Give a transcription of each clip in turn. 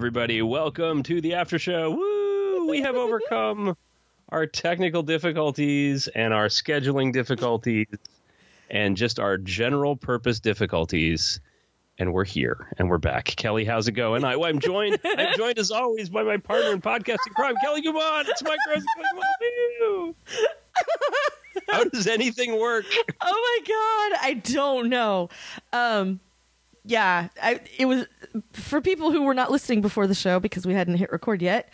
Everybody, welcome to the after show. Woo! We have overcome our technical difficulties and our scheduling difficulties and just our general purpose difficulties. And we're here and we're back. Kelly, how's it going? I, am joined. I'm joined as always by my partner in podcasting crime, Kelly. Come on, it's my. Come How does anything work? Oh my god, I don't know. Um, yeah, I, it was for people who were not listening before the show because we hadn't hit record yet.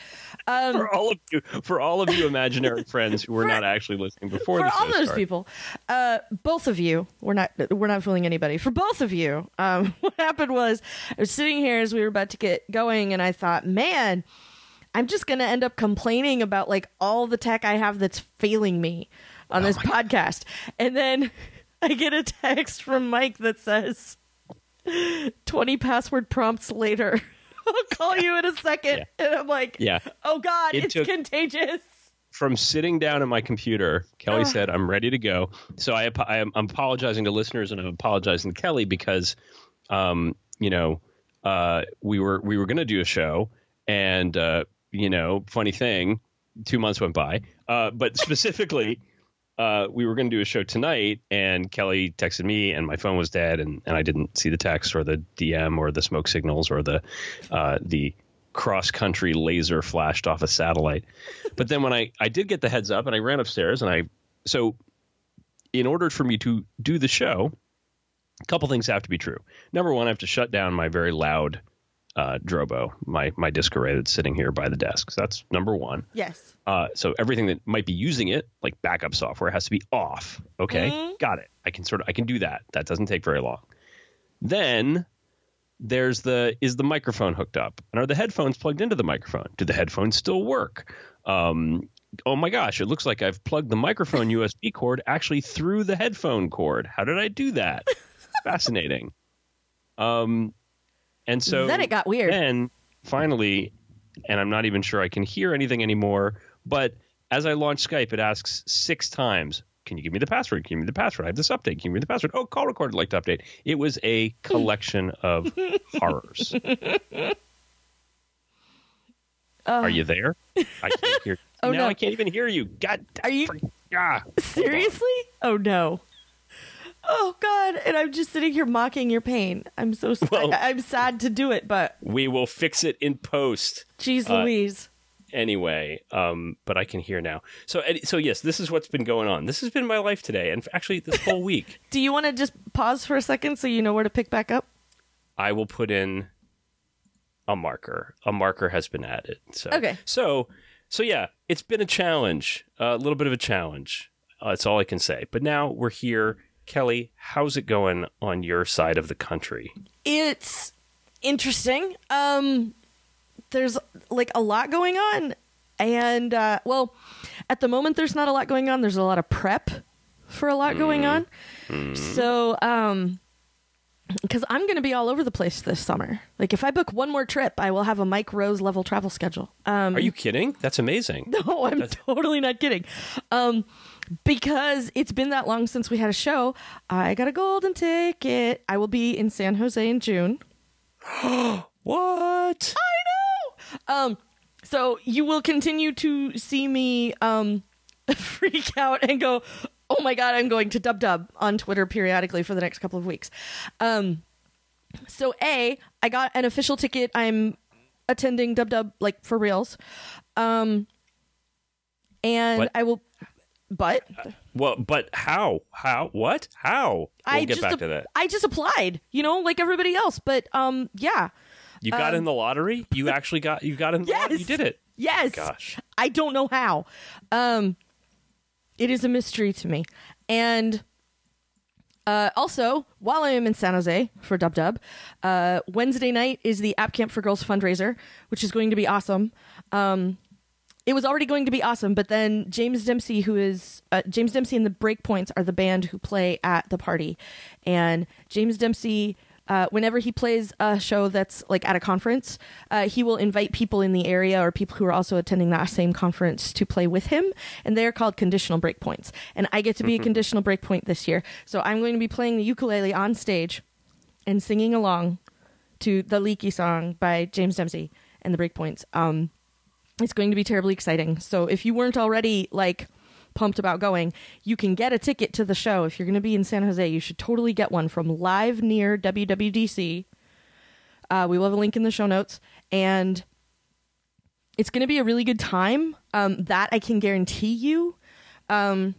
Um, for all of you, for all of you imaginary friends who were for, not actually listening before, for all those started. people, uh, both of you, we're not we're not fooling anybody. For both of you, um, what happened was I was sitting here as we were about to get going, and I thought, man. I'm just going to end up complaining about like all the tech I have that's failing me on oh this podcast. God. And then I get a text from Mike that says, 20 password prompts later. I'll call you in a second. Yeah. And I'm like, yeah. oh God, it it's contagious. From sitting down at my computer, Kelly said, I'm ready to go. So I, I, am apologizing to listeners and I'm apologizing to Kelly because, um, you know, uh, we were we were going to do a show and, uh, you know, funny thing, two months went by. Uh, but specifically, uh, we were going to do a show tonight, and Kelly texted me, and my phone was dead, and, and I didn't see the text or the DM or the smoke signals or the uh, the cross country laser flashed off a satellite. But then when I I did get the heads up, and I ran upstairs, and I so in order for me to do the show, a couple things have to be true. Number one, I have to shut down my very loud uh, Drobo, my my disk array that's sitting here by the desk. So that's number one. Yes. Uh, so everything that might be using it, like backup software, has to be off. Okay, mm-hmm. got it. I can sort of I can do that. That doesn't take very long. Then there's the is the microphone hooked up and are the headphones plugged into the microphone? Do the headphones still work? Um, oh my gosh, it looks like I've plugged the microphone USB cord actually through the headphone cord. How did I do that? Fascinating. Um, and so then it got weird. Then finally, and I'm not even sure I can hear anything anymore, but as I launch Skype, it asks six times, can you give me the password? Can you give me the password? I have this update. Can you give me the password? Oh, call recorder like to update. It was a collection of horrors. Uh, Are you there? I can't hear. oh now no, I can't even hear you. God, are you? Ah, seriously? Oh no oh god. And i'm just sitting here mocking your pain. I'm so well, I, am sad to do it but we will fix it in post. Jeez uh, louise. anyway um but i can hear now. So so yes this is what's been going on. This has been my life today and actually this whole week. Do you want to just pause for a second so you know where to pick back up? I will put in a marker. A marker has been added so. Okay. So so yeah it's been a challenge a little bit of a challenge. Uh, that's all i can say. But now we're here Kelly, how's it going on your side of the country? It's interesting. Um, there's like a lot going on, and uh, well, at the moment there's not a lot going on. There's a lot of prep for a lot mm. going on. Mm. So, um, because I'm going to be all over the place this summer. Like, if I book one more trip, I will have a Mike Rose level travel schedule. Um, Are you kidding? That's amazing. No, I'm That's... totally not kidding. Um, because it's been that long since we had a show. I got a golden ticket. I will be in San Jose in June. what? I know. Um, so you will continue to see me um freak out and go, "Oh my god, I'm going to dub dub" on Twitter periodically for the next couple of weeks. Um, so a, I got an official ticket. I'm attending dub dub like for reals. Um, and what? I will but uh, well, but how? How? What? How? We'll I get back to that. I just applied, you know, like everybody else. But um, yeah. You got um, in the lottery. You actually got. You got in. The yes. Lottery? You did it. Yes. Gosh. I don't know how. Um, it is a mystery to me, and. Uh, also, while I am in San Jose for Dub Dub, uh, Wednesday night is the App Camp for Girls fundraiser, which is going to be awesome. Um, it was already going to be awesome, but then James Dempsey, who is uh, James Dempsey and the Breakpoints, are the band who play at the party, and James Dempsey. Uh, whenever he plays a show that's like at a conference, uh, he will invite people in the area or people who are also attending that same conference to play with him, and they are called conditional breakpoints. And I get to be mm-hmm. a conditional breakpoint this year, so I'm going to be playing the ukulele on stage and singing along to the Leaky song by James Dempsey and the breakpoints. Um, it's going to be terribly exciting. So if you weren't already like pumped about going, you can get a ticket to the show. If you're going to be in San Jose, you should totally get one from Live Near WWDC. Uh, we will have a link in the show notes, and it's going to be a really good time. Um, that I can guarantee you. Um,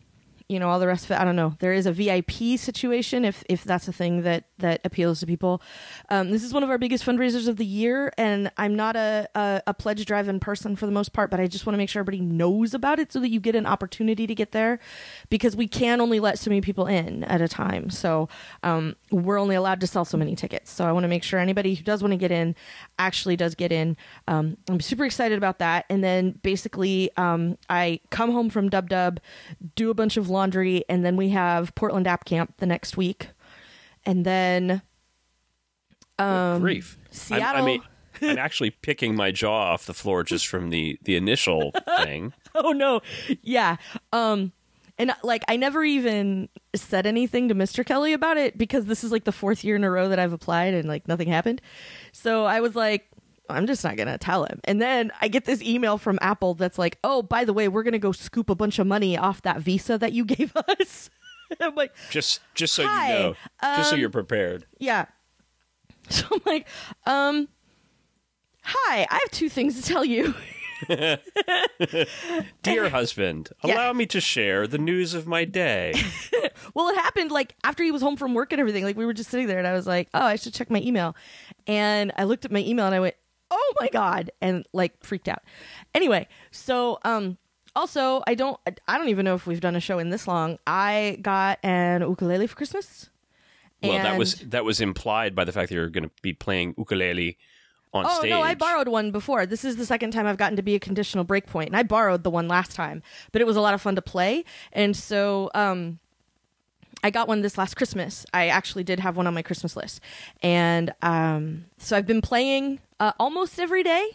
you know all the rest of it. I don't know. There is a vip situation if if that's a thing that that appeals to people. Um, this is one of our biggest fundraisers of the year and i'm not a a, a pledge driven person for the most part but i just want to make sure everybody knows about it so that you get an opportunity to get there because we can only let so many people in at a time so um, we're only allowed to sell so many tickets so i want to make sure anybody who does want to get in actually does get in um, i'm super excited about that and then basically um, i come home from dub dub do a bunch of laundry, and then we have Portland App Camp the next week, and then um, Grief. I'm- Seattle. I mean, I'm actually picking my jaw off the floor just from the the initial thing. oh no, yeah. Um, and like I never even said anything to Mr. Kelly about it because this is like the fourth year in a row that I've applied and like nothing happened. So I was like, I'm just not gonna tell him. And then I get this email from Apple that's like, oh, by the way, we're gonna go scoop a bunch of money off that visa that you gave us. I'm like, Just just so Hi, you know, just so um, you're prepared. yeah. So I'm like, um, hi, I have two things to tell you. Dear husband, Yeah. allow me to share the news of my day. Well, it happened like after he was home from work and everything. Like we were just sitting there, and I was like, "Oh, I should check my email." And I looked at my email and I went, "Oh my god!" and like freaked out. Anyway, so um, also I don't I don't even know if we've done a show in this long. I got an ukulele for Christmas. Well, that was that was implied by the fact that you're going to be playing ukulele on Oh stage. no, I borrowed one before. This is the second time I've gotten to be a conditional breakpoint, and I borrowed the one last time, but it was a lot of fun to play. And so, um, I got one this last Christmas. I actually did have one on my Christmas list, and um, so I've been playing uh, almost every day,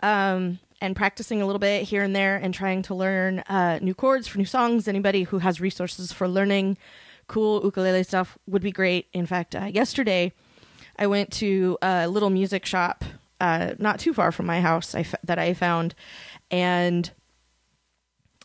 um, and practicing a little bit here and there, and trying to learn uh, new chords for new songs. Anybody who has resources for learning cool ukulele stuff would be great. In fact, uh, yesterday. I went to a little music shop uh, not too far from my house I f- that I found, and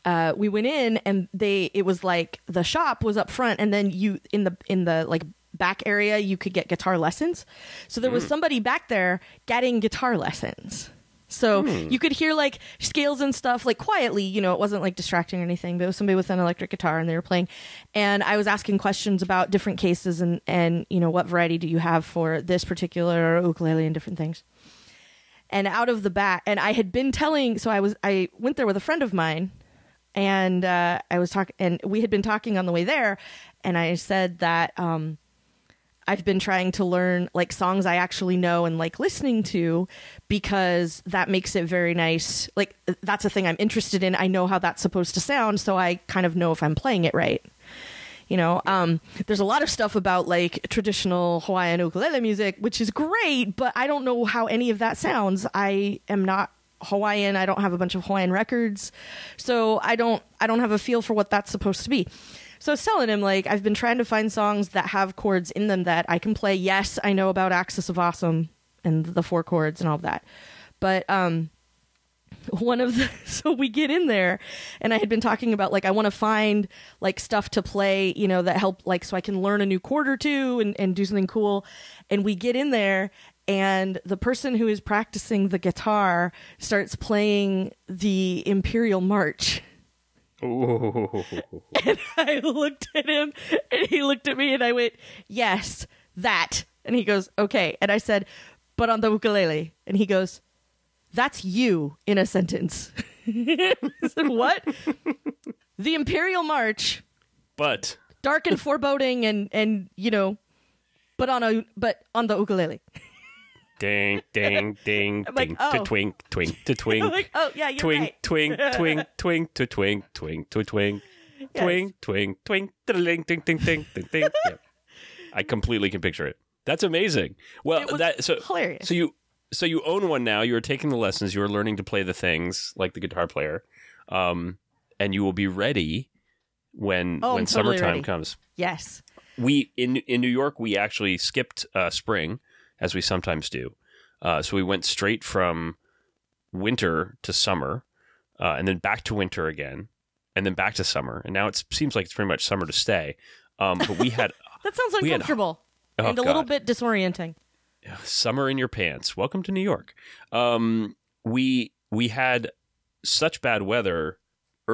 uh, we went in and they it was like the shop was up front, and then you in the in the like back area you could get guitar lessons. So there was somebody back there getting guitar lessons. So you could hear like scales and stuff like quietly, you know, it wasn't like distracting or anything, but it was somebody with an electric guitar and they were playing. And I was asking questions about different cases and, and you know, what variety do you have for this particular ukulele and different things. And out of the bat, and I had been telling, so I was, I went there with a friend of mine and uh, I was talking, and we had been talking on the way there. And I said that, um, I've been trying to learn like songs I actually know and like listening to because that makes it very nice. Like that's a thing I'm interested in. I know how that's supposed to sound, so I kind of know if I'm playing it right. You know, um, there's a lot of stuff about like traditional Hawaiian ukulele music, which is great, but I don't know how any of that sounds. I am not Hawaiian. I don't have a bunch of Hawaiian records, so I don't I don't have a feel for what that's supposed to be. So I was telling him like I've been trying to find songs that have chords in them that I can play. Yes, I know about Axis of Awesome and the four chords and all of that, but um, one of the so we get in there and i had been talking about like i want to find like stuff to play you know that help like so i can learn a new chord or two and, and do something cool. And we get in there and the person who is practicing the guitar starts playing the imperial march Ooh. and I looked at him and he looked at me and I went, Yes, that. And he goes, Okay. And I said, But on the ukulele. And he goes, That's you in a sentence. I said, What? the Imperial March, But dark and foreboding and and you know, but on a but on the ukulele. Ding, ding, ding, I'm like, ding, oh. to twink, twink, to twink, I'm like, Oh yeah, you're twink, right. twink, twink, twink, to twink, twink, to twink, Yes. twink, twink, twink, ding, ding, ding, ding, ding, ding. Yep. I completely can picture it. That's amazing. Well, It was that so hilarious. So you so you own one now. You are taking the lessons. You are learning to play the things like the guitar player, um, and you will be ready when Oh, when I'm summertime comes. Yes. We in in New York we actually skipped uh, spring as we sometimes do. Uh, so we went straight from winter to summer, uh, and then back to winter again, and then back to summer. And now it seems like it's pretty much summer to stay. Um, but we had That sounds We had- uncomfortable Oh, and a little bit disorienting. summer in your pants. Welcome to New York. Um, we we had such bad weather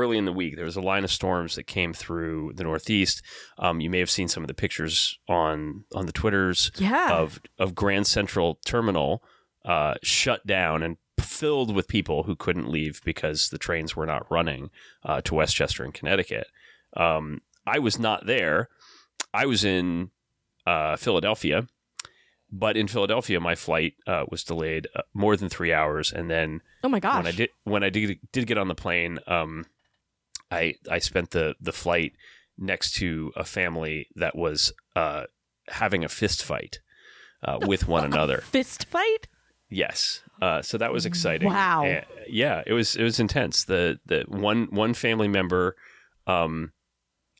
early in the week. There was a line of storms that came through the Northeast. Um, you may have seen some of the pictures on on the twitters Yeah. of of Grand Central Terminal uh, shut down and filled with people who couldn't leave because the trains were not running uh, to Westchester in Connecticut. Um, I was not there. I was in uh, Philadelphia, but in Philadelphia, my flight uh, was delayed uh, more than three hours, and then oh my gosh. when I did when I did did get on the plane, um, I I spent the the flight next to a family that was uh, having a fist fight uh, with one another. Fist fight? Yes, uh, so that was exciting. Wow. Uh, yeah, it was it was intense. The the one one family member um,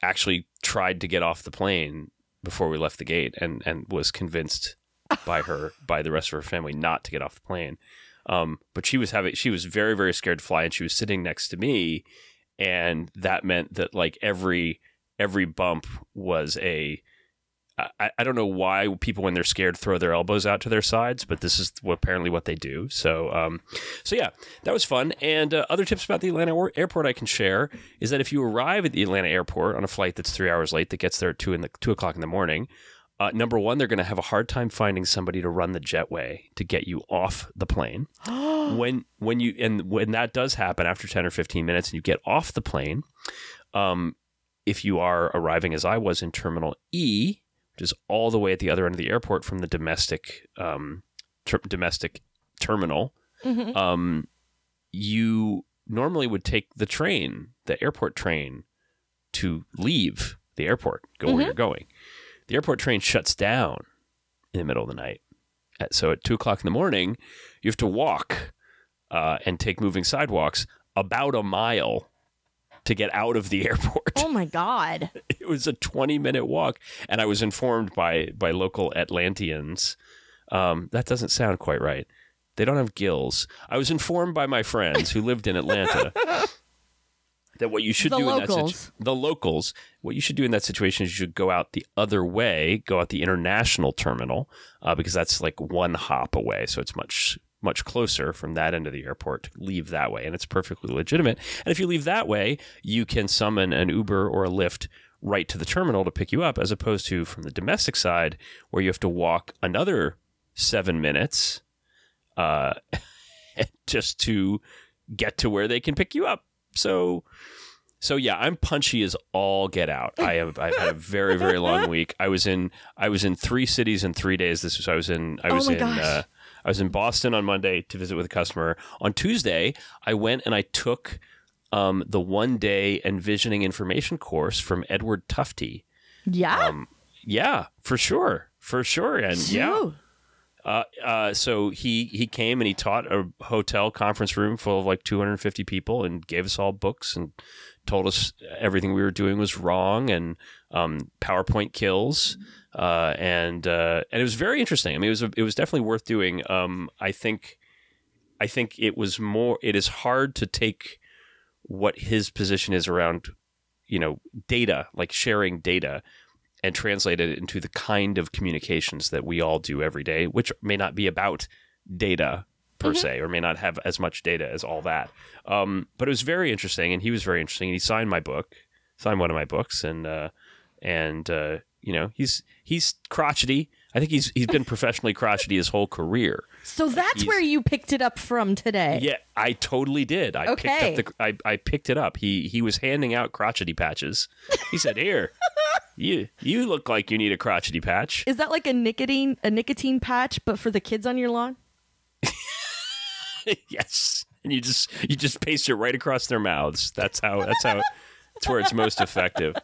actually tried to get off the plane before we left the gate, and and was convinced by her by the rest of her family not to get off the plane. Um, but she was having she was very very scared to fly, and she was sitting next to me, and that meant that like every every bump was a I, I don't know why people when they're scared throw their elbows out to their sides, but this is apparently what they do. So, um, so yeah, that was fun. And uh, other tips about the Atlanta or- airport I can share is that if you arrive at the Atlanta airport on a flight that's three hours late that gets there at two in the two o'clock in the morning, uh, number one, they're going to have a hard time finding somebody to run the jetway to get you off the plane. when when you and when that does happen after ten or fifteen minutes, and you get off the plane, um, if you are arriving as I was in Terminal E, which is all the way at the other end of the airport from the domestic um, ter- domestic terminal, Mhm. um, you normally would take the train, the airport train, to leave the airport, go where Mhm. you're going. The airport train shuts down in the middle of the night. So at two o'clock in the morning, you have to walk uh, and take moving sidewalks about a mile to get out of the airport Oh my god. it was a 20 minute walk and i was informed by by local atlanteans um, that doesn't sound quite right they don't have gills i was informed by my friends who lived in atlanta that what you should The do in that situation the locals what you should do in that situation is you should go out the other way go out the international terminal uh, because that's like one hop away. So it's much much closer from that end of the airport. To leave that way and it's perfectly legitimate. And if you leave that way you can summon an uber or a lyft right to the terminal to pick you up as opposed to from the domestic side where you have to walk another seven minutes uh, just to get to where they can pick you up so so yeah, I'm punchy as all get out. I have I've had a very very long week. I was in I was in three cities in three days. This was I was in I Oh was my in uh, I was in Boston on Monday to visit with a customer. On Tuesday, I went and I took um, the one day envisioning information course from Edward Tufte. Yeah. Um, yeah, for sure, for sure, and yeah. Uh, uh, so he he came and he taught a hotel conference room full of like 250 people and gave us all books and told us everything we were doing was wrong and um, PowerPoint kills uh, and uh, and it was very interesting. I mean, it was it was definitely worth doing. Um, I think I think it was more. It is hard to take what his position is around you know data, like sharing data, and translate it into the kind of communications that we all do every day, which may not be about data per se, or may not have as much data as all that. Um, but it was very interesting, and he was very interesting. And he signed my book, signed one of my books, and uh, and uh, you know he's he's crotchety. I think he's he's been professionally crotchety his whole career. So that's he's- where you picked it up from today. Yeah, I totally did. I Okay. picked up the I, I picked it up. He he was handing out crotchety patches. He said, "Here, you you look like you need a crotchety patch." Is that like a nicotine a nicotine patch, but for the kids on your lawn? yes, and you just you just paste it right across their mouths. That's how that's how that's where it's most effective.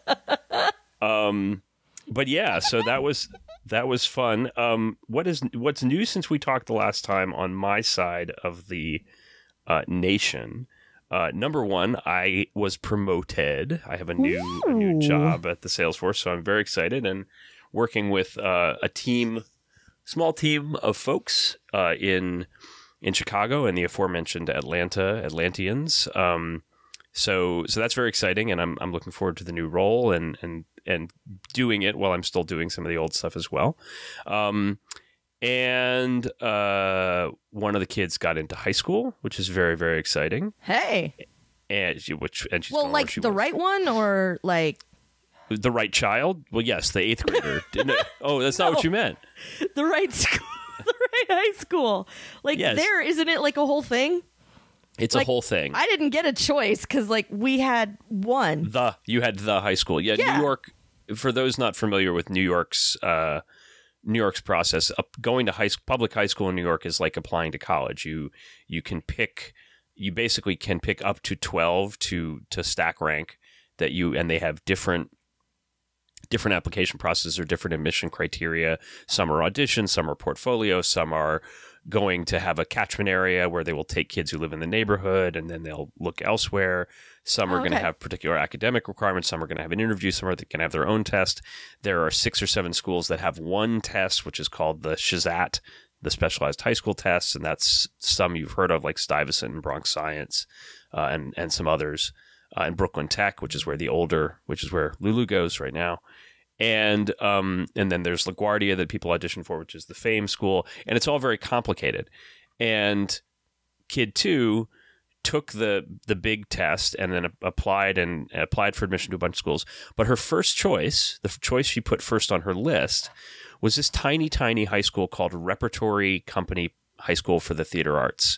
Um, but yeah, so that was that was fun. Um, what is what's new since we talked the last time on my side of the uh, nation? Uh, number one, I was promoted. I have a new a new job at the Salesforce, so I'm very excited and working with uh, a team small team of folks uh, in in Chicago and the aforementioned Atlanta Atlanteans. Um, so so that's very exciting, and I'm I'm looking forward to the new role and and and doing it while I'm still doing some of the old stuff as well. Um, and uh, one of the kids got into high school, which is very very exciting. Hey. And she, which and she's Well, like she the wants. right one or like the right child. Well, yes, the eighth grader. Didn't? Oh, that's not what you meant. the right school? the right high school. Like Yes. there isn't it like a whole thing? It's Like, a whole thing. I didn't get a choice cuz like we had one. the you had the high school. Yeah, Yeah. New York. For those not familiar with New York's uh, New York's process, up, going to high public high school in New York is like applying to college. You you can pick. You basically can pick up to twelve to to stack rank that you and they have different different application processes or different admission criteria. Some are auditions, some are portfolio, some are going to have a catchment area where they will take kids who live in the neighborhood and then they'll look elsewhere. Some are Oh, going to have particular academic requirements. Some are going to have an interview. Some are going to have their own test. There are six or seven schools that have one test, which is called the SHSAT, the specialized high school tests, and that's some you've heard of, like Stuyvesant and Bronx Science, uh, and and some others, uh, and Brooklyn Tech, which is where the older, which is where Lulu goes right now, and um, and then there's LaGuardia that people audition for, which is the Fame School, and it's all very complicated. And Kid Two took the the big test and then applied and applied for admission to a bunch of schools. But her first choice, the choice she put first on her list, was this tiny, tiny high school called Repertory Company High School for the Theater Arts,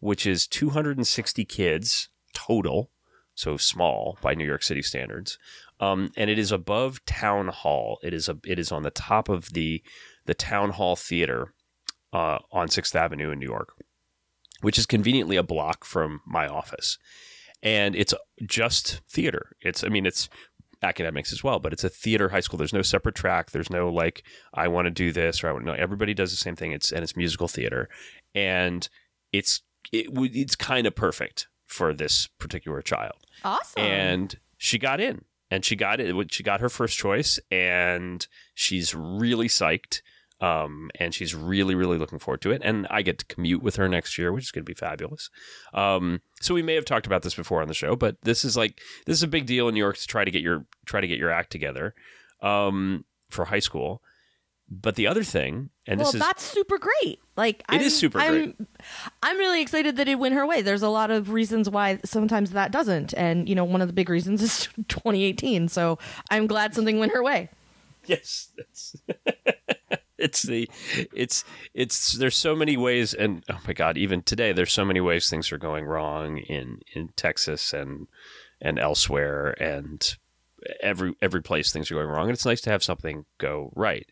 which is 260 kids total, so small by New York City standards. Um, and it is above Town Hall. It is a it is on the top of the the Town Hall Theater uh, on Sixth Avenue in New York, which is conveniently a block from my office. And it's just theater. It's I mean it's academics as well, but it's a theater high school. There's no separate track. There's no like I want to do this or I want no. Everybody does the same thing. It's and it's musical theater, and it's it, it's kind of perfect for this particular child Awesome. and she got in and she got it she got her first choice and she's really psyched um, and she's really really looking forward to it and i get to commute with her next year which is going to be fabulous um, so we may have talked about this before on the show but this is like this is a big deal in new york to try to get your try to get your act together um, for high school but the other thing and well, this is that's super great. Like It I'm, is super I'm, great. I'm really excited that it went her way. There's a lot of reasons why sometimes that doesn't, and you know, one of the big reasons is 2018. So I'm glad something went her way. yes it's the it's it's there's so many ways and oh my god even today there's so many ways things are going wrong in in texas and and elsewhere and every every place things are going wrong and it's nice to have something go right.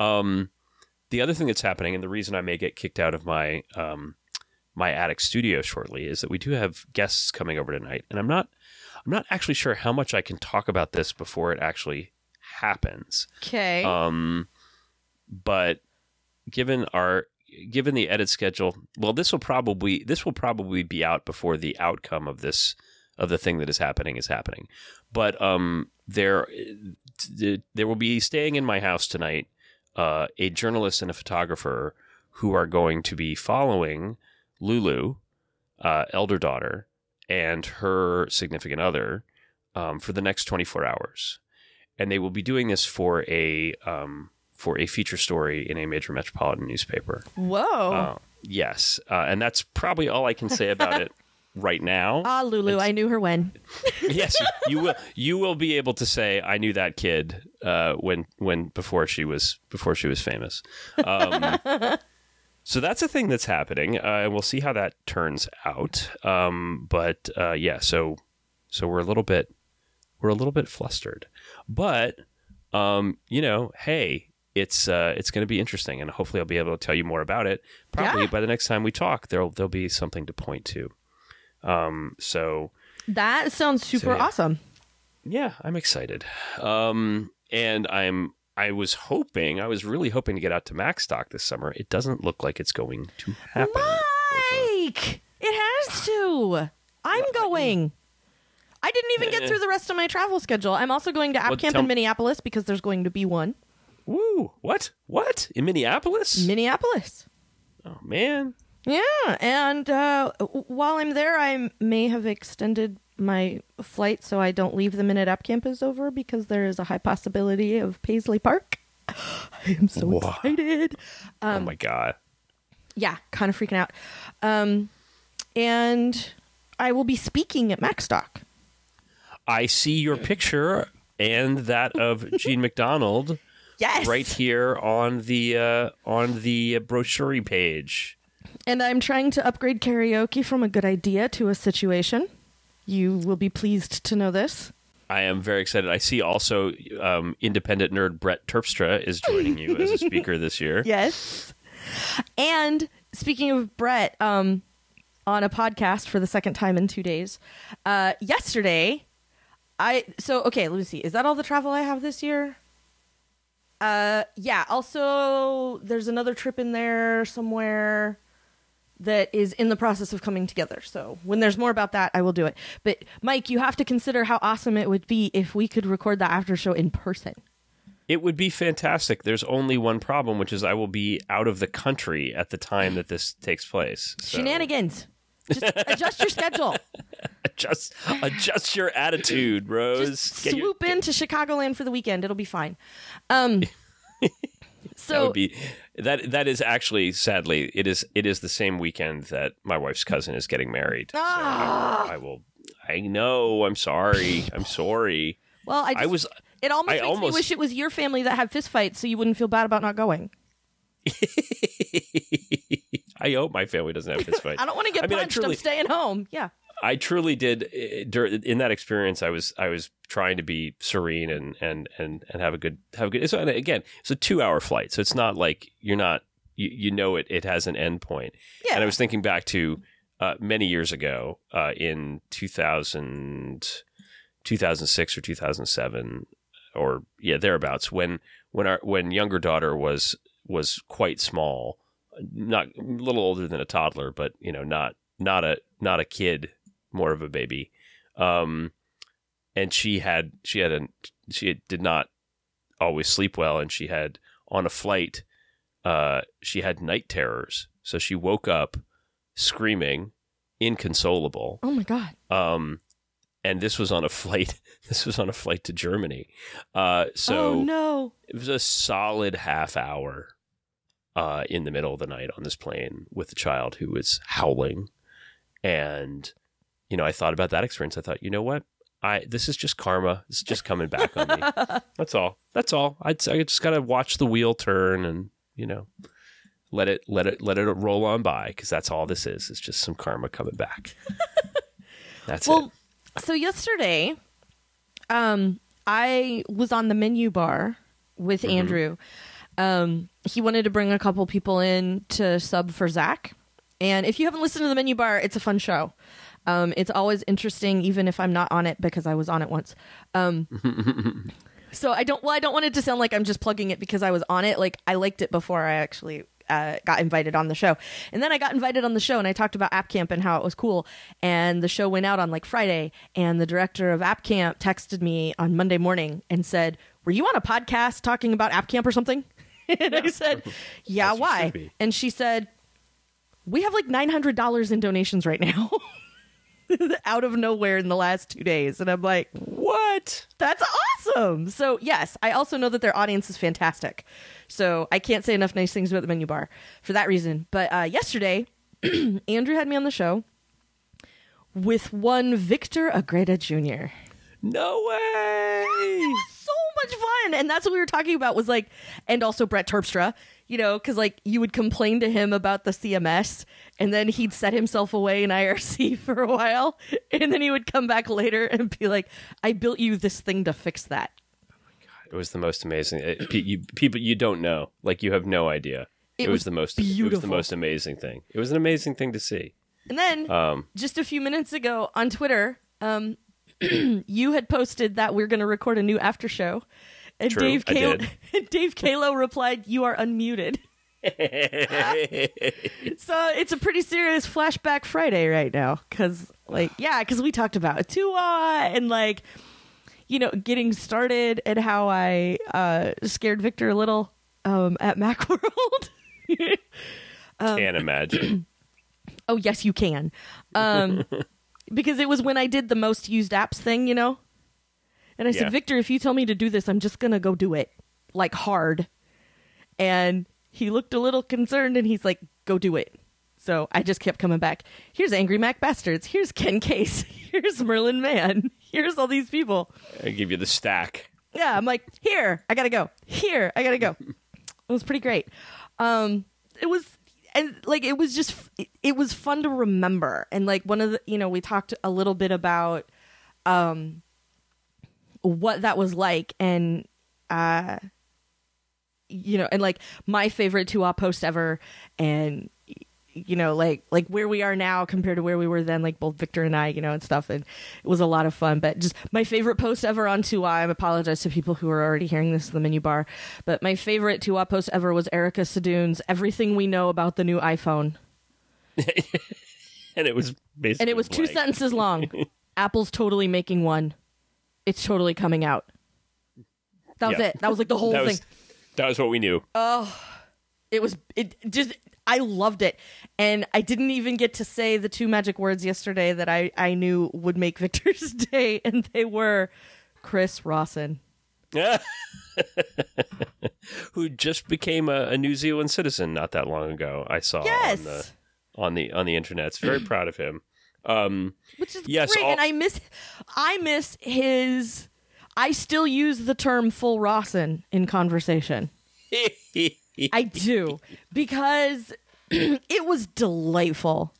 Um the other thing that's happening and the reason i may get kicked out of my um my attic studio shortly is that we do have guests coming over tonight and i'm not i'm not actually sure how much i can talk about this before it actually happens. Okay. um, but given our given the edit schedule, well, this will probably this will probably be out before the outcome of this of the thing that is happening is happening. But um, there there will be staying in my house tonight uh, a journalist and a photographer who are going to be following Lulu, uh, elder daughter, and her significant other um, for the next 24 hours and they will be doing this for a um, for a feature story in a major metropolitan newspaper. Whoa. Uh, yes, uh, and that's probably all I can say about it right now. ah, Lulu, I knew her when. yes, you will. You will be able to say, "I knew that kid uh, when when before she was before she was famous." Um, so that's a thing that's happening, uh, and we'll see how that turns out. Um, but uh, yeah, so so we're a little bit we're a little bit flustered, but um, you know, hey. It's uh, it's going to be interesting, and hopefully, I'll be able to tell you more about it. Probably Yeah. by the next time we talk, there'll there'll be something to point to. Um, so That sounds super yeah. awesome. yeah, I'm excited. Um, and I'm I was hoping, I was really hoping to get out to Macstock this summer. It doesn't look like it's going to happen. Mike, it has to. I'm going. I didn't even get Eh. through the rest of my travel schedule. I'm also going to App Well, Camp tell- in Minneapolis because there's going to be one. Woo! What? What in Minneapolis? Minneapolis. oh man, Yeah, and uh, while I'm there, I may have extended my flight so I don't leave the minute App Camp is over because there is a high possibility of Paisley Park. I am so Wow. excited. oh my god. Yeah, kind of freaking out. Um, and I will be speaking at MacStock. I see your picture and that of Jean MacDonald Yes, right here on the uh, on the brochure page. And I'm trying to upgrade karaoke from a good idea to a situation. You will be pleased to know this. I am very excited. I see also um, independent nerd Brett Terpstra is joining you as a speaker this year. Yes. And speaking of Brett, um, on a podcast for the second time in two days, uh, yesterday, I so okay. Let me see. Is that all the travel I have this year? Uh, yeah. Also, there's another trip in there somewhere that is in the process of coming together. So when there's more about that, I will do it. But Mike, you have to consider how awesome it would be if we could record the after show in person. It would be fantastic. There's only one problem, which is I will be out of the country at the time that this takes place. So Shenanigans. Just adjust your schedule. Adjust, adjust your attitude, Rose. Just Get your- swoop into Chicagoland for the weekend. It'll be fine. Um, that so would be that. That is actually, sadly, it is. It is the same weekend that my wife's cousin is getting married. So Ah. I will. I know. I'm sorry. I'm sorry. well, I, just, I was. It almost I makes almost- me wish it was your family that had fistfights, so you wouldn't feel bad about not going. I hope my family doesn't have fistfights. I don't want to get I mean, I punched. truly- I'm staying home. Yeah. I truly did uh, in that experience. I was I was trying to be serene and and and and have a good have a good. So and again, it's a two hour flight, so it's not like you're not you, you know it it has an end point. Yeah. And I was thinking back to uh, many years ago uh, in 2000, 2006 or 2007 or yeah thereabouts when when our when younger daughter was was quite small not a little older than a toddler but you know not not a not a kid more of a baby um and she had she had a she did not always sleep well and she had on a flight uh she had night terrors so she woke up screaming inconsolable Oh my god. um and this was on a flight this was on a flight to germany uh so oh no. it was a solid half hour uh, in the middle of the night on this plane with a child who was howling. And, you know, I thought about that experience. I thought, you know what? I this is just karma. This is just coming back on me. That's all. That's all. I'd, I just got to watch the wheel turn and, you know, let it let it let it roll on by because that's all this is. It's just some karma coming back. That's it. Well, it. so yesterday, um, I was on the menu bar with Mm-hmm. Andrew. Um, he wanted to bring a couple people in to sub for Zach. And if you haven't listened to the menu bar, it's a fun show. Um, it's always interesting, even if I'm not on it because I was on it once. Um, so I don't. Well, I don't want it to sound like I'm just plugging it because I was on it. Like I liked it before I actually uh, got invited on the show, and then I got invited on the show, and I talked about App Camp and how it was cool. And the show went out on like Friday, and the director of App Camp texted me on Monday morning and said, "Were you on a podcast talking about App Camp or something?" and I said, "Yeah, why?" And she said, "We have like nine hundred dollars in donations right now." out of nowhere in the last two days. And I'm like, What? that's awesome. So, yes, I also know that their audience is fantastic. So, I can't say enough nice things about the menu bar for that reason. But uh, yesterday, Andrew had me on the show with one Victor Agreda Jr. No way. So much fun. And that's what we were talking about was like, and also Brett Terpstra, you know, because like you would complain to him about the CMS and then he'd set himself away in IRC for a while. And then he would come back later and be like, I built you this thing to fix that. It was the most amazing. It, you, people you don't know, like you have no idea. It It, was, was the most. beautiful. It was the most amazing thing. It was an amazing thing to see. And then Um, just a few minutes ago on Twitter, um, you had posted that we're going to record a new after show. And True, Dave Caolo. Dave Caolo replied, "You are unmuted." So it's a pretty serious flashback Friday right now, because like yeah, because we talked about TUAW and like you know getting started and how I uh, scared Victor a little um, at Macworld. Um, Can't imagine. oh yes, you can, um, because it was when I did the most used apps thing, you know. And I Yeah. said, Victor, if you tell me to do this, I'm just gonna go do it, like hard. And he looked a little concerned, and he's like, "Go do it." So I just kept coming back. Here's Angry Mac Bastards. Here's Ken Case. Here's Merlin Mann. Here's all these people. I give you the stack. Yeah, I'm like, here, I gotta go. Here, I gotta go. it was pretty great. Um, it was, and like, it was just, it, it was fun to remember. And like, one of the, you know, we talked a little bit about, um, what that was like, and uh, you know, and like my favorite two op post ever, and you know, like like where we are now compared to where we were then, like both Victor and I, you know, and stuff. And it was a lot of fun. But just my favorite post ever on TUAW I apologize to people who are already hearing this in the menu bar. But my favorite TUAW post ever was Erica Sadun's Everything We Know About the New iPhone. And it was basically And it was two sentences long. Apple's totally making one. It's totally coming out. That was Yeah. it. That was like the whole That thing. was, that was what we knew. Oh, it was it just I loved it. And I didn't even get to say the two magic words yesterday that I I knew would make Victor's day and they were Chris Rawson. Who just became a, a New Zealand citizen not that long ago. I saw Yes. on the on the on the internet. It's very proud of him. Um, Which is Yes, great all- and I miss I miss his I still use the term full Rawson in conversation. I do because it was delightful.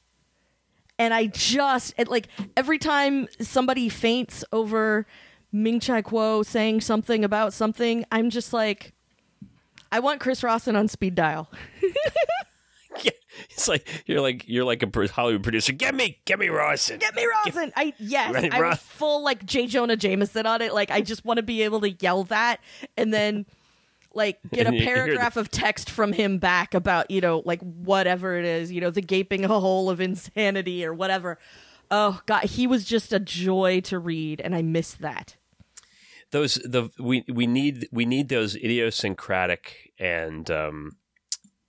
And I just it, like every time somebody faints over Ming-Chi Kuo saying something about something, I'm just like, I want Chris Rawson on speed dial. it's like you're like you're like a Hollywood producer. Get me, get me Rawson. Get me Rawson. I yes, Right, I Ra- was full like J. Jonah Jameson on it. Like I just want to be able to yell that and then like get a And hear the- paragraph of text from him back about you know like whatever it is you know the gaping hole of insanity or whatever. Oh god, he was just a joy to read, and I miss that. those the we we need we need those idiosyncratic and um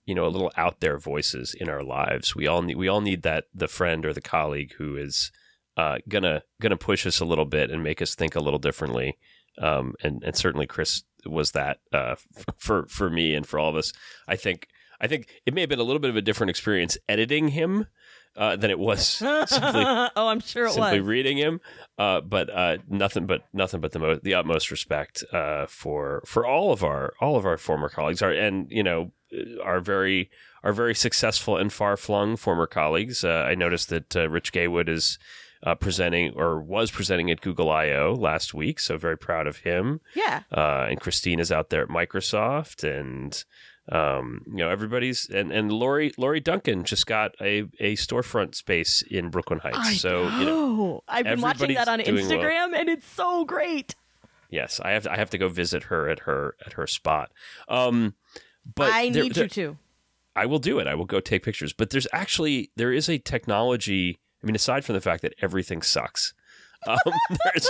you know a little out there voices in our lives we all need we all need that the friend or the colleague who is uh gonna gonna push us a little bit and make us think a little differently um and and certainly chris was that uh for for me and for all of us i think i think it may have been a little bit of a different experience editing him uh, than it was simply oh, I'm sure it simply was. reading him. Uh, but uh, nothing but nothing but the mo- the utmost respect uh, for for all of our all of our former colleagues, our and you know our very our very successful and far flung former colleagues. Uh, I noticed that uh, Rich Gaywood is. Uh, presenting or was presenting at Google I/O last week, so very proud of him. yeah, Uh, and Christine is out there at Microsoft, and um, you know everybody's and and Lori Lori Duncan just got a a storefront space in Brooklyn Heights. I so know. you know, I've been watching that on doing well. Instagram, and it's so great. yes, I have to, I have to go visit her at her at her spot. Um, but I there- need there- you to. I will do it. I will go take pictures. But there's actually there is a technology. I mean, aside from the fact that everything sucks, um, there's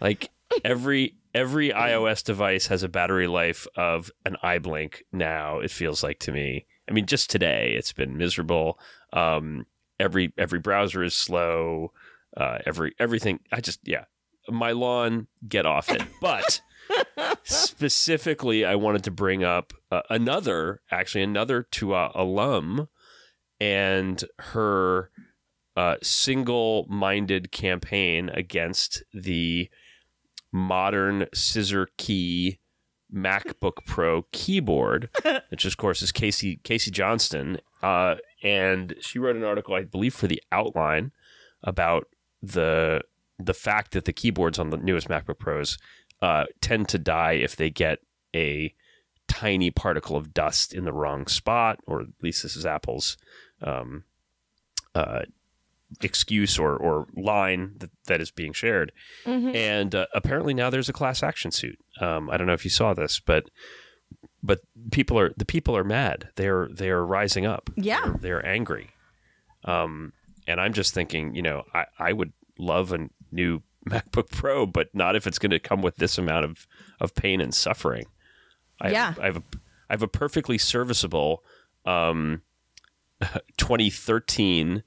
like every every iOS device has a battery life of an eye blink. Now it feels like to me. I mean, just today it's been miserable. Um, every every browser is slow. Uh, every everything. I just yeah. My lawn, get off it. But specifically, I wanted to bring up uh, another, actually another TUAW alum, and her uh, single-minded campaign against the modern scissor key MacBook Pro keyboard, which of course is Casey Casey Johnston, uh, and she wrote an article, I believe, for the Outline about the the fact that the keyboards on the newest MacBook Pros uh, tend to die if they get a tiny particle of dust in the wrong spot, or at least this is Apple's um, uh, excuse or, or line that, that is being shared. Mhm. And uh, apparently now there's a class action suit. Um, I don't know if you saw this, but but people are the people are mad. They're they're rising up. Yeah. they're, they're angry. Um, and I'm just thinking, you know, I, I would love a new MacBook Pro, but not if it's going to come with this amount of, of pain and suffering. I Yeah. have, I have a I have a perfectly serviceable um, 2013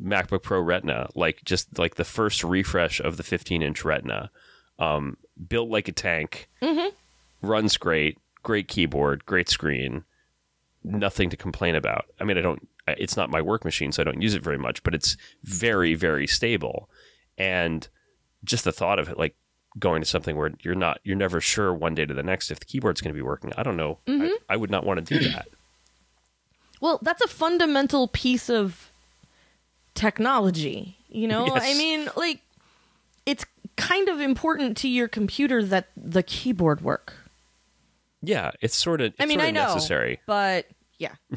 MacBook Pro Retina, like just like the first refresh of the 15 inch Retina, um, built like a tank, runs great, great keyboard, great screen, nothing to complain about. I mean, I don't. It's not my work machine, so I don't use it very much, but it's very, very stable. And just the thought of it, like going to something where you're not, you're never sure one day to the next if the keyboard's going to be working. I don't know. I, mm-hmm. I would not want to do that. Well, that's a fundamental piece of technology. You know, Yes. I mean, like, it's kind of important to your computer that the keyboard work. Yeah, it's sort of. It's I mean, sort I know, necessary. but yeah,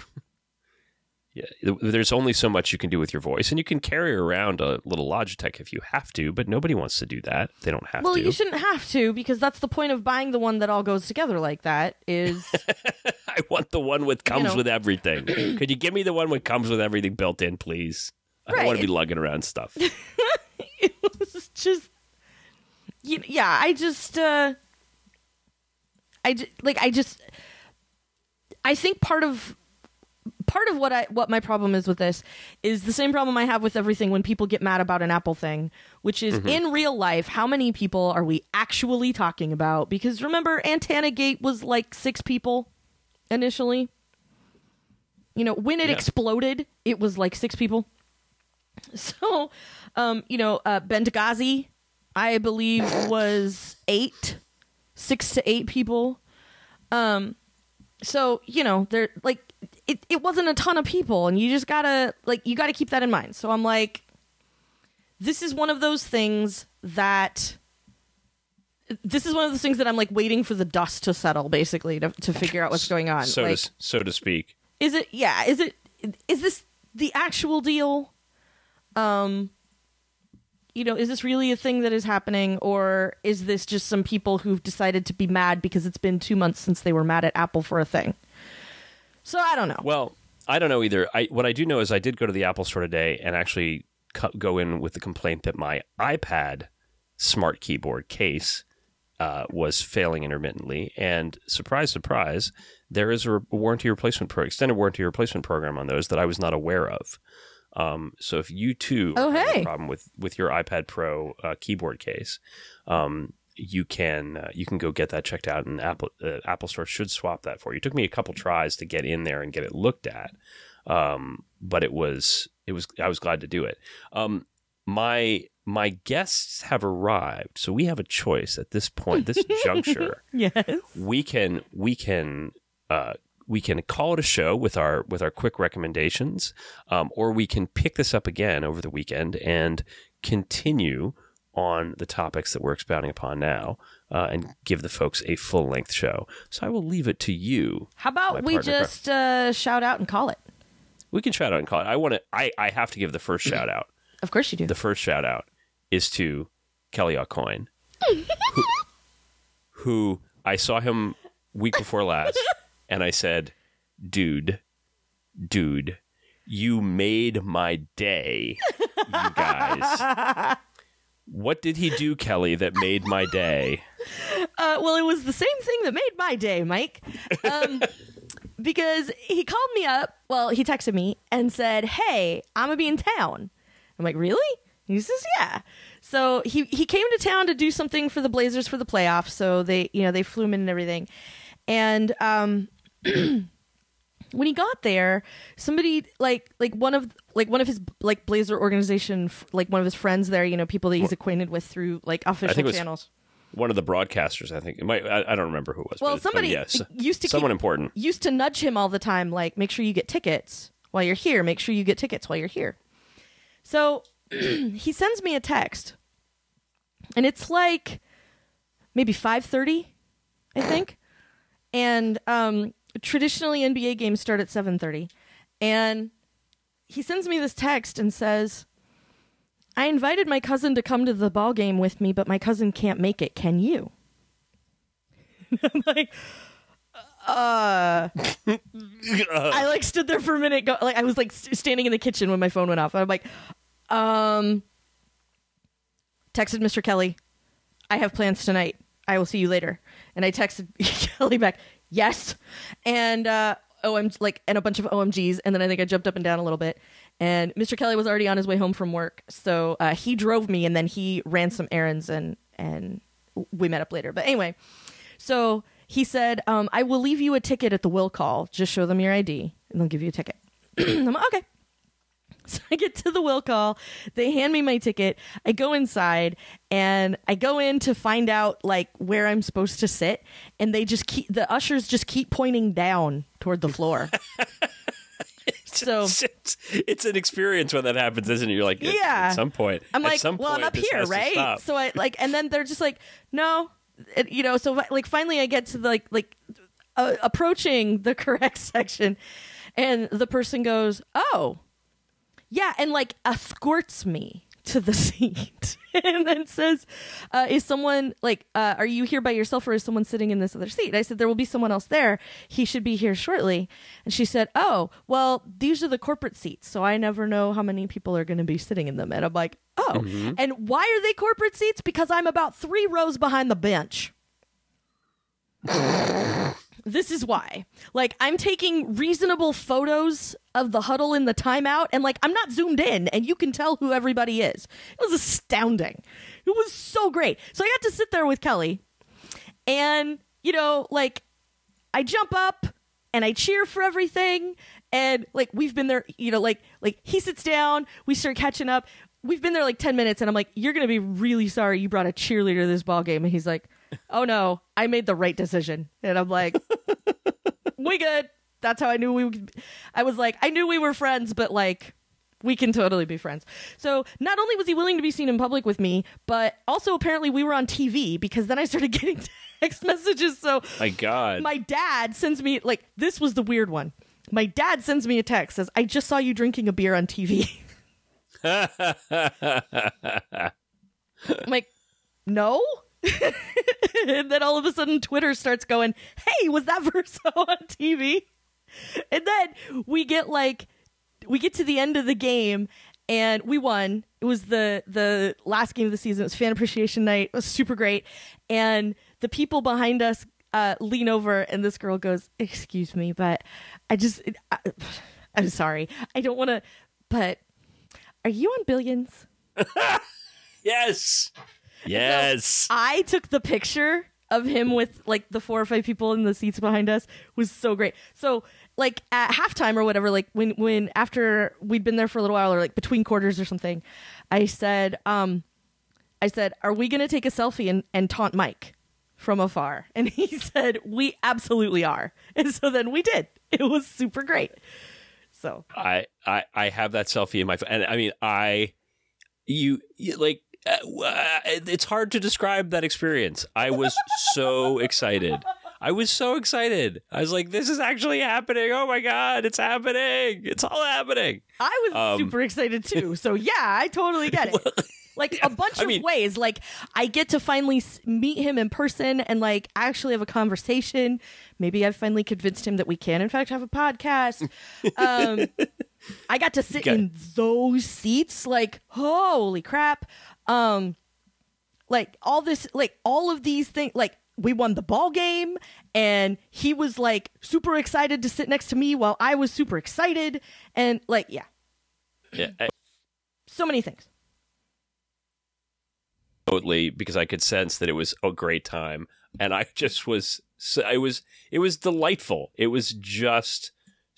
Yeah, there's only so much you can do with your voice, and you can carry around a little Logitech if you have to, but nobody wants to do that. They don't have well, to. Well, you shouldn't have to because that's the point of buying the one that all goes together like that. Is I want the one with comes know. with everything. Could you give me the one with comes with everything built in, please? I don't want to be lugging around stuff. it's just you yeah i just uh i ju- like i just i think part of part of what i what my problem is with this is the same problem i have with everything when people get mad about an apple thing which is in real life how many people are we actually talking about because remember antenna gate was like six people initially you know when it Yeah. exploded it was like six people so, um, you know, uh, Benghazi, I believe, was eight, six to eight people. Um, so you know, they're like, it, it wasn't a ton of people, and you just gotta like, you gotta keep that in mind. So I'm like, this is one of those things that. This is one of those things that I'm like waiting for the dust to settle, basically, to, to figure out what's going on. so like, to so to speak. is it yeah is it is this the actual deal um you know is this really a thing that is happening or is this just some people who've decided to be mad because it's been two months since they were mad at apple for a thing so i don't know Well, I don't know either. I what I do know is I did go to the Apple Store today and actually co- go in with the complaint that my iPad smart keyboard case uh, was failing intermittently. And surprise, surprise, there is a re- warranty replacement pro extended warranty replacement program on those that I was not aware of. Um, so if you too Oh, have hey. a problem with with your iPad Pro uh, keyboard case, um, you can uh, you can go get that checked out, and Apple uh, Apple Store should swap that for you. It took me a couple tries to get in there and get it looked at, um, but it was it was I was glad to do it. Um, my my guests have arrived, so we have a choice at this point, this juncture yes we can we can uh, we can call it a show with our with our quick recommendations, um, or we can pick this up again over the weekend and continue on the topics that we're expounding upon now, uh, and give the folks a full length show. So I will leave it to you. how about we just uh shout out and call it We can shout out and call it. I want to. I I have to give the first shout out. of course you do The first shout out is to Kelly Aucoin, who, who I saw him week before last, and I said, "Dude, dude, you made my day, you guys." What did he do, Kelly, that made my day? Uh, well, it was the same thing that made my day, Mike. Um, because he called me up. Well, he texted me and said, "Hey, I'm gonna be in town." I'm like, "Really?" He says, "Yeah." So he he came to town to do something for the Blazers for the playoffs. So they you know they flew him in and everything, and um. When he got there, somebody like like one of like one of his like Blazer organization f- like one of his friends there, you know, people that he's acquainted with through like official think it was- channels. One of the broadcasters, I think. It might. I, I don't remember who it was. Well, but, but somebody yes, used to keep- someone important. used to nudge him all the time, like, make sure you get tickets while you're here. Make sure you get tickets while you're here. So he sends me a text, and it's like maybe five thirty, I think. And um, traditionally, NBA games start at seven thirty, and he sends me this text and says. I invited my cousin to come to the ball game with me, but my cousin can't make it. Can you? I'm like, uh, I like stood there for a minute. Go, like I was like st- standing in the kitchen when my phone went off. I'm like, um, texted Mr. Kelly. I have plans tonight. I will see you later. And I texted Kelly back. Yes, and uh, OM like and a bunch of OMGs, and then I think I jumped up and down a little bit. And Mr. Kelly was already on his way home from work, so uh, he drove me, and then he ran some errands, and and we met up later. But anyway, so he said, um, "I will leave you a ticket at the will call. Just show them your ID, and they'll give you a ticket." I'm like, okay. So I get to the will call. They hand me my ticket. I go inside and I go in to find out like where I'm supposed to sit. And they just keep the ushers just keep pointing down toward the floor. so it's, it's, an experience when that happens, isn't it? You're like, yeah. At some point, I'm like, well, point, I'm up here, right? So I like, and then they're just like, no, it, you know. So like, finally, I get to the, like like uh, approaching the correct section, and the person goes, oh yeah, and like escorts me to the seat and then says, uh, Is someone like, uh, are you here by yourself or is someone sitting in this other seat? I said, There will be someone else there. He should be here shortly. And she said, Oh, well, these are the corporate seats. So I never know how many people are going to be sitting in them. And I'm like, Oh, mm-hmm. and why are they corporate seats? Because I'm about three rows behind the bench. this is why. Like, I'm taking reasonable photos of the huddle in the timeout, and like, I'm not zoomed in, and you can tell who everybody is. It was astounding. It was so great. So I got to sit there with Kelly, and, you know, like, I jump up and I cheer for everything. And like we've been there, you know, like like he sits down, we start catching up. We've been there like ten minutes, and I'm like, "You're gonna be really sorry you brought a cheerleader to this ball game." And he's like, oh no, I made the right decision. And I'm like, we good. That's how I knew we. I was like, I knew we were friends, but like, we can totally be friends. So not only was he willing to be seen in public with me, but also apparently we were on TV because then I started getting text messages. So my God, my dad sends me like this was the weird one. My dad sends me a text says, "I just saw you drinking a beer on TV." I'm like, no. and then all of a sudden Twitter starts going, "Hey, was that Verso on TV?" And then we get like we get to the end of the game and we won. It was the the last game of the season. It was fan appreciation night. It was super great. And the people behind us uh, lean over and this girl goes, "Excuse me, but I just I, I'm sorry. I don't want to but are you on Billions?" yes. Yes. So I took the picture of him with like the four or five people in the seats behind us was so great. So like at halftime or whatever, like when when after we'd been there for a little while or like between quarters or something, I said, um, I said, "Are we gonna take a selfie and, and taunt Mike from afar?" And he said, "We absolutely are." And so then we did. It was super great. So I I I have that selfie in my phone, and I mean I you, you like it's hard to describe that experience. I was so excited. I was so excited. I was like, "This is actually happening! Oh my god, it's happening! It's all happening!" I was um, super excited too. So yeah, I totally get it. like yeah, a bunch I of mean, ways. Like I get to finally meet him in person and like actually have a conversation. Maybe I've finally convinced him that we can, in fact, have a podcast. Um, I got to sit in those seats. Like holy crap! Um, like all this, like all of these things, like we won the ball game and he was like super excited to sit next to me while I was super excited and like yeah. Yeah. I- so many things. Totally because I could sense that it was a great time and I just was it was it was delightful. It was just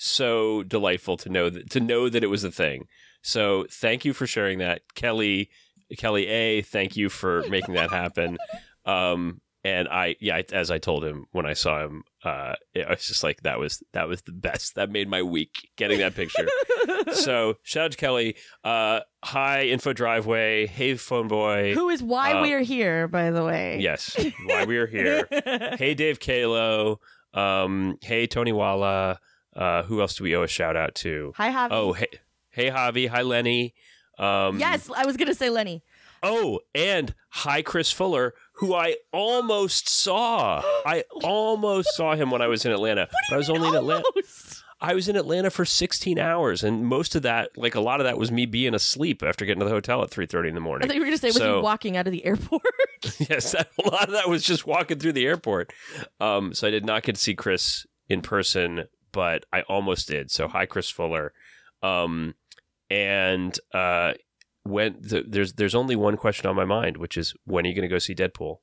so delightful to know that to know that it was a thing. So thank you for sharing that, Kelly. Kelly A, thank you for making that happen. Um, and I, yeah, as I told him when I saw him, uh, I was just like, that was that was the best. That made my week getting that picture. so shout out to Kelly. Uh, hi, Info Driveway. Hey, Phone Boy. Who is why uh, we are here, by the way. Yes, why we are here. hey, Dave Caolo. Um, hey, Tony Walla. Uh, who else do we owe a shout out to? Hi, Javi. Oh, hey, hey, Javi. Hi, Lenny. Um, yes, I was gonna say Lenny. Oh, and hi, Chris Fuller, who I almost saw. I almost saw him when I was in Atlanta. I was only almost? in Atlanta. I was in Atlanta for 16 hours, and most of that, like a lot of that, was me being asleep after getting to the hotel at 3:30 in the morning. I thought you were going to say So- you walking out of the airport. yes, that, a lot of that was just walking through the airport. Um, so I did not get to see Chris in person, but I almost did. So hi, Chris Fuller. Um, and uh, when the, there's there's only one question on my mind, which is when are you going to go see Deadpool?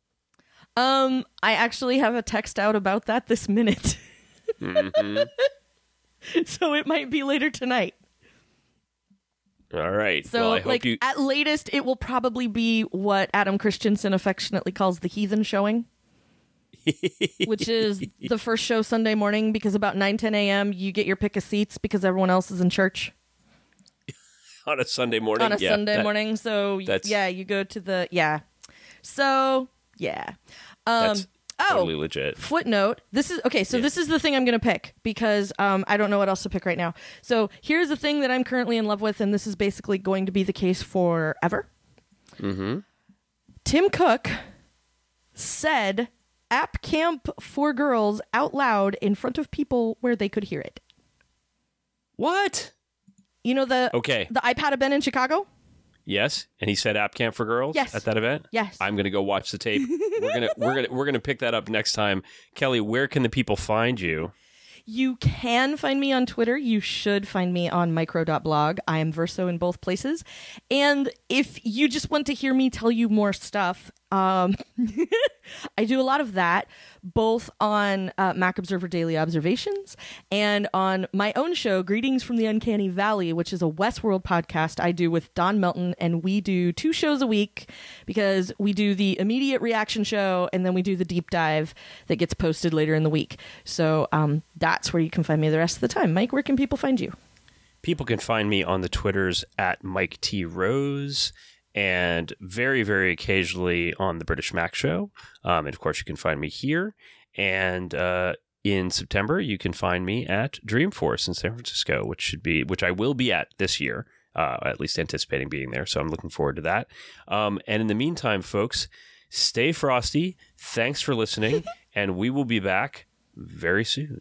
um, I actually have a text out about that this minute, Mhm. so it might be later tonight. All right. So, well, like you. at latest, it will probably be what Adam Christianson affectionately calls the heathen showing. Which is the first show Sunday morning because about 9 10 a.m. you get your pick of seats because everyone else is in church on a Sunday morning. on a Yeah, Sunday that- morning. So that's- yeah, you go to the yeah. So yeah. Um, oh, totally legit. footnote. This is okay. So Yeah. this is the thing I'm going to pick because um, I don't know what else to pick right now. So here's the thing that I'm currently in love with, and this is basically going to be the case forever. Mm-hmm. Tim Cook said "App Camp for Girls" out loud in front of people where they could hear it. What? You know the Okay. the iPad event in Chicago. Yes, and he said App Camp for Girls Yes. at that event. Yes. I'm gonna go watch the tape. we're gonna we're gonna we're gonna pick that up next time. Kelly, where can the people find you? You can find me on Twitter. You should find me on micro.blog. I am Verso in both places. And if you just want to hear me tell you more stuff, um, I do a lot of that, both on uh, Mac Observer Daily Observations and on my own show, Greetings from the Uncanny Valley, which is a Westworld podcast I do with Don Melton. And we do two shows a week because we do the immediate reaction show and then we do the deep dive that gets posted later in the week. So um, that's where you can find me the rest of the time. Mike, where can people find you? People can find me on the Twitters at Mike T Rose and very very occasionally on the British Mac Show. Um, and of course, you can find me here. And uh, in September, you can find me at Dreamforce in San Francisco, which should be which I will be at this year. Uh, at least anticipating being there, so I'm looking forward to that. Um, and in the meantime, folks, stay frosty. Thanks for listening, and we will be back very soon.